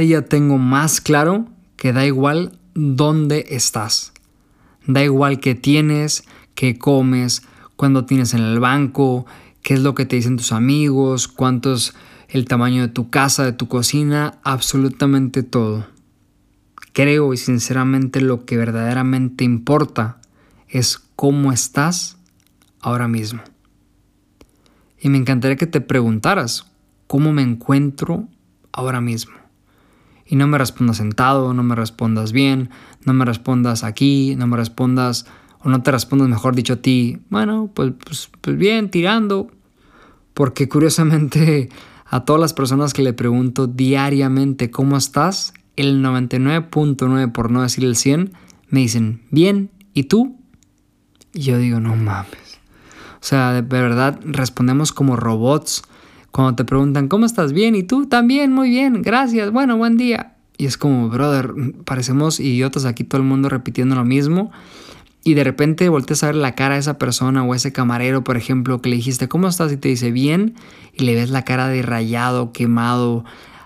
día tengo más claro que da igual dónde estás. Da igual qué tienes, qué comes, cuándo tienes en el banco, qué es lo que te dicen tus amigos, cuánto es el tamaño de tu casa, de tu cocina, absolutamente todo. Creo y sinceramente lo que verdaderamente importa es cómo estás ahora mismo. Y me encantaría que te preguntaras cómo me encuentro ahora mismo. Y no me respondas sentado, no me respondas bien, no me respondas aquí, no me respondas, o no te respondas mejor dicho a ti, bueno, pues, pues, pues bien, tirando. Porque curiosamente a todas las personas que le pregunto diariamente cómo estás, el 99.9 por no decir el 100 me dicen, bien, ¿y tú? Y yo digo, no mames. O sea, de verdad respondemos como robots cuando te preguntan, ¿cómo estás? Bien, ¿y tú? También, muy bien, gracias, bueno, buen día. Y es como, brother, parecemos idiotas aquí todo el mundo repitiendo lo mismo. Y de repente volteas a ver la cara de esa persona o ese camarero, por ejemplo, que le dijiste, ¿cómo estás? Y te dice, bien. Y le ves la cara de rayado, quemado,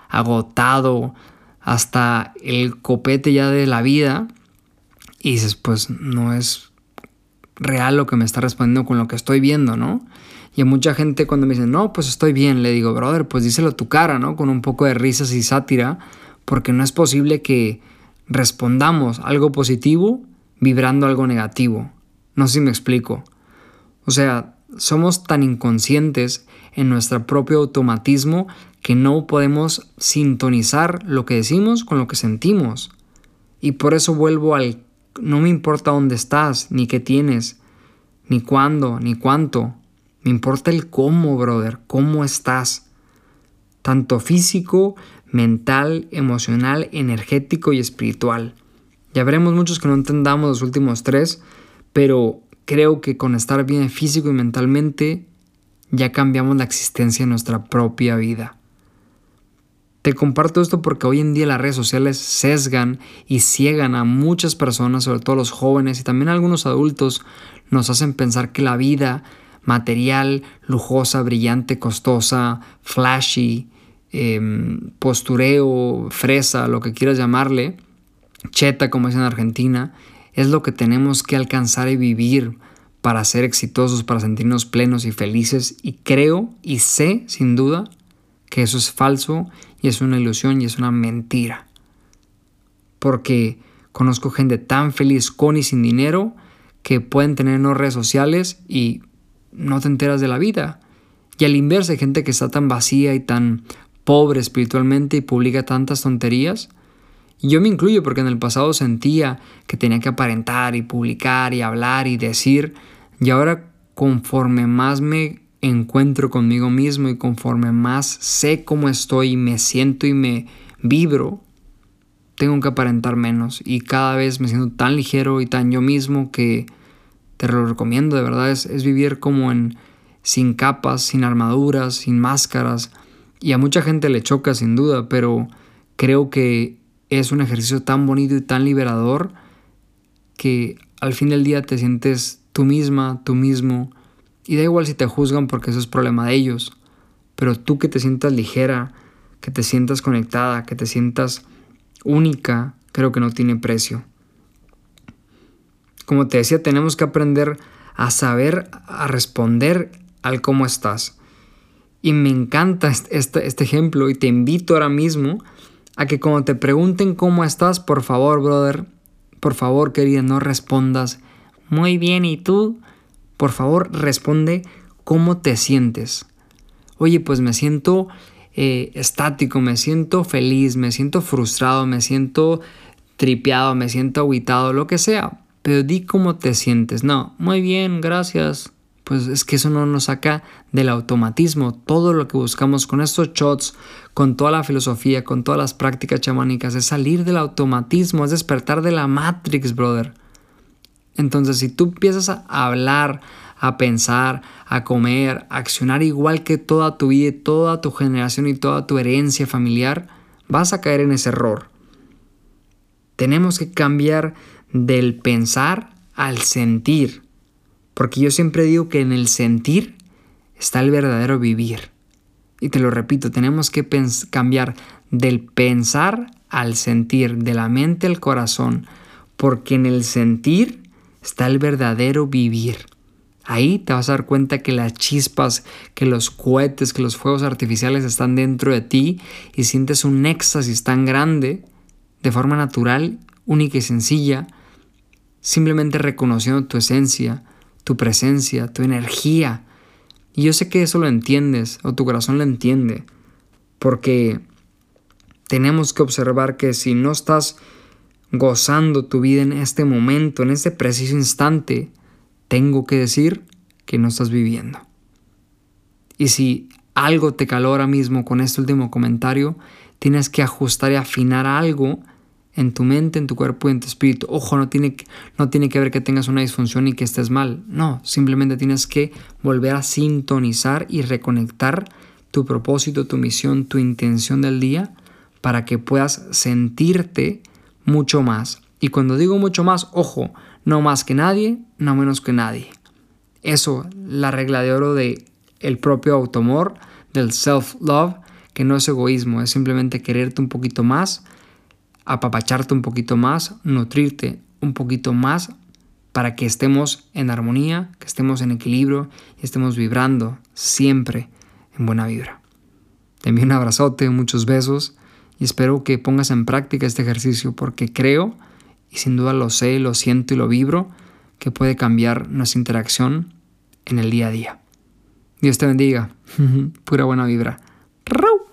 agotado, hasta el copete ya de la vida. Y dices, pues no es real lo que me está respondiendo con lo que estoy viendo, ¿no? Y a mucha gente cuando me dicen, no, pues estoy bien, le digo, brother, pues díselo a tu cara, ¿no? Con un poco de risas y sátira, porque no es posible que respondamos algo positivo vibrando algo negativo. No sé si me explico. O sea, somos tan inconscientes en nuestro propio automatismo que no podemos sintonizar lo que decimos con lo que sentimos. Y por eso vuelvo al no me importa dónde estás, ni qué tienes, ni cuándo, ni cuánto. Me importa el cómo, brother, cómo estás. Tanto físico, mental, emocional, energético y espiritual. Ya veremos muchos que no entendamos los últimos tres, pero creo que con estar bien físico y mentalmente ya cambiamos la existencia de nuestra propia vida. Te comparto esto porque hoy en día las redes sociales sesgan y ciegan a muchas personas, sobre todo los jóvenes y también algunos adultos, nos hacen pensar que la vida material, lujosa, brillante, costosa, flashy, em, postureo, fresa, lo que quieras llamarle, cheta como es en Argentina, es lo que tenemos que alcanzar y vivir para ser exitosos, para sentirnos plenos y felices. Y creo y sé, sin duda, que eso es falso y es una ilusión y es una mentira. Porque conozco gente tan feliz con y sin dinero que pueden tener no redes sociales y no te enteras de la vida. Y al inverso hay gente que está tan vacía y tan pobre espiritualmente y publica tantas tonterías. Y yo me incluyo porque en el pasado sentía que tenía que aparentar y publicar y hablar y decir. Y ahora conforme más me encuentro conmigo mismo y conforme más sé cómo estoy y me siento y me vibro, tengo que aparentar menos. Y cada vez me siento tan ligero y tan yo mismo que te lo recomiendo, de verdad, es, es vivir como en sin capas, sin armaduras, sin máscaras. Y a mucha gente le choca sin duda, pero creo que es un ejercicio tan bonito y tan liberador que al fin del día te sientes tú misma, tú mismo y da igual si te juzgan porque eso es problema de ellos. Pero tú que te sientas ligera, que te sientas conectada, que te sientas única, creo que no tiene precio. Como te decía, tenemos que aprender a saber, a responder al cómo estás. Y me encanta este, este, ejemplo y te invito ahora mismo a que cuando te pregunten cómo estás, por favor, brother, por favor, querida, no respondas muy bien y tú, por favor, responde cómo te sientes. Oye, pues me siento eh, estático, me siento feliz, me siento frustrado, me siento tripeado, me siento aguitado, lo que sea. Pero di cómo te sientes. No, muy bien, gracias. Pues es que eso no nos saca del automatismo. Todo lo que buscamos con estos shots, con toda la filosofía, con todas las prácticas chamánicas, es salir del automatismo, es despertar de la Matrix, brother. Entonces, si tú empiezas a hablar, a pensar, a comer, a accionar igual que toda tu vida, toda tu generación y toda tu herencia familiar, vas a caer en ese error. Tenemos que cambiar del pensar al sentir. Porque yo siempre digo que en el sentir está el verdadero vivir. Y te lo repito, tenemos que cambiar del pensar al sentir, de la mente al corazón, porque en el sentir está el verdadero vivir. Ahí te vas a dar cuenta que las chispas, que los cohetes, que los fuegos artificiales están dentro de ti y sientes un éxtasis tan grande, de forma natural, única y sencilla, simplemente reconociendo tu esencia, tu presencia, tu energía. Y yo sé que eso lo entiendes, o tu corazón lo entiende, porque tenemos que observar que si no estás gozando tu vida en este momento, en este preciso instante, tengo que decir que no estás viviendo. Y si algo te caló ahora mismo con este último comentario, tienes que ajustar y afinar algo en tu mente, en tu cuerpo y en tu espíritu. Ojo, no tiene, no tiene que ver que tengas una disfunción y que estés mal. No, simplemente tienes que volver a sintonizar y reconectar tu propósito, tu misión, tu intención del día para que puedas sentirte mucho más. Y cuando digo mucho más, ojo, no más que nadie, no menos que nadie. Eso, la regla de oro de el propio automor, del self-love, que no es egoísmo, es simplemente quererte un poquito más, apapacharte un poquito más, nutrirte un poquito más para que estemos en armonía, que estemos en equilibrio y estemos vibrando siempre en buena vibra. Te envío un abrazote, muchos besos y espero que pongas en práctica este ejercicio porque creo, y sin duda lo sé, lo siento y lo vibro, que puede cambiar nuestra interacción en el día a día. Dios te bendiga. Pura buena vibra. ¡Rau!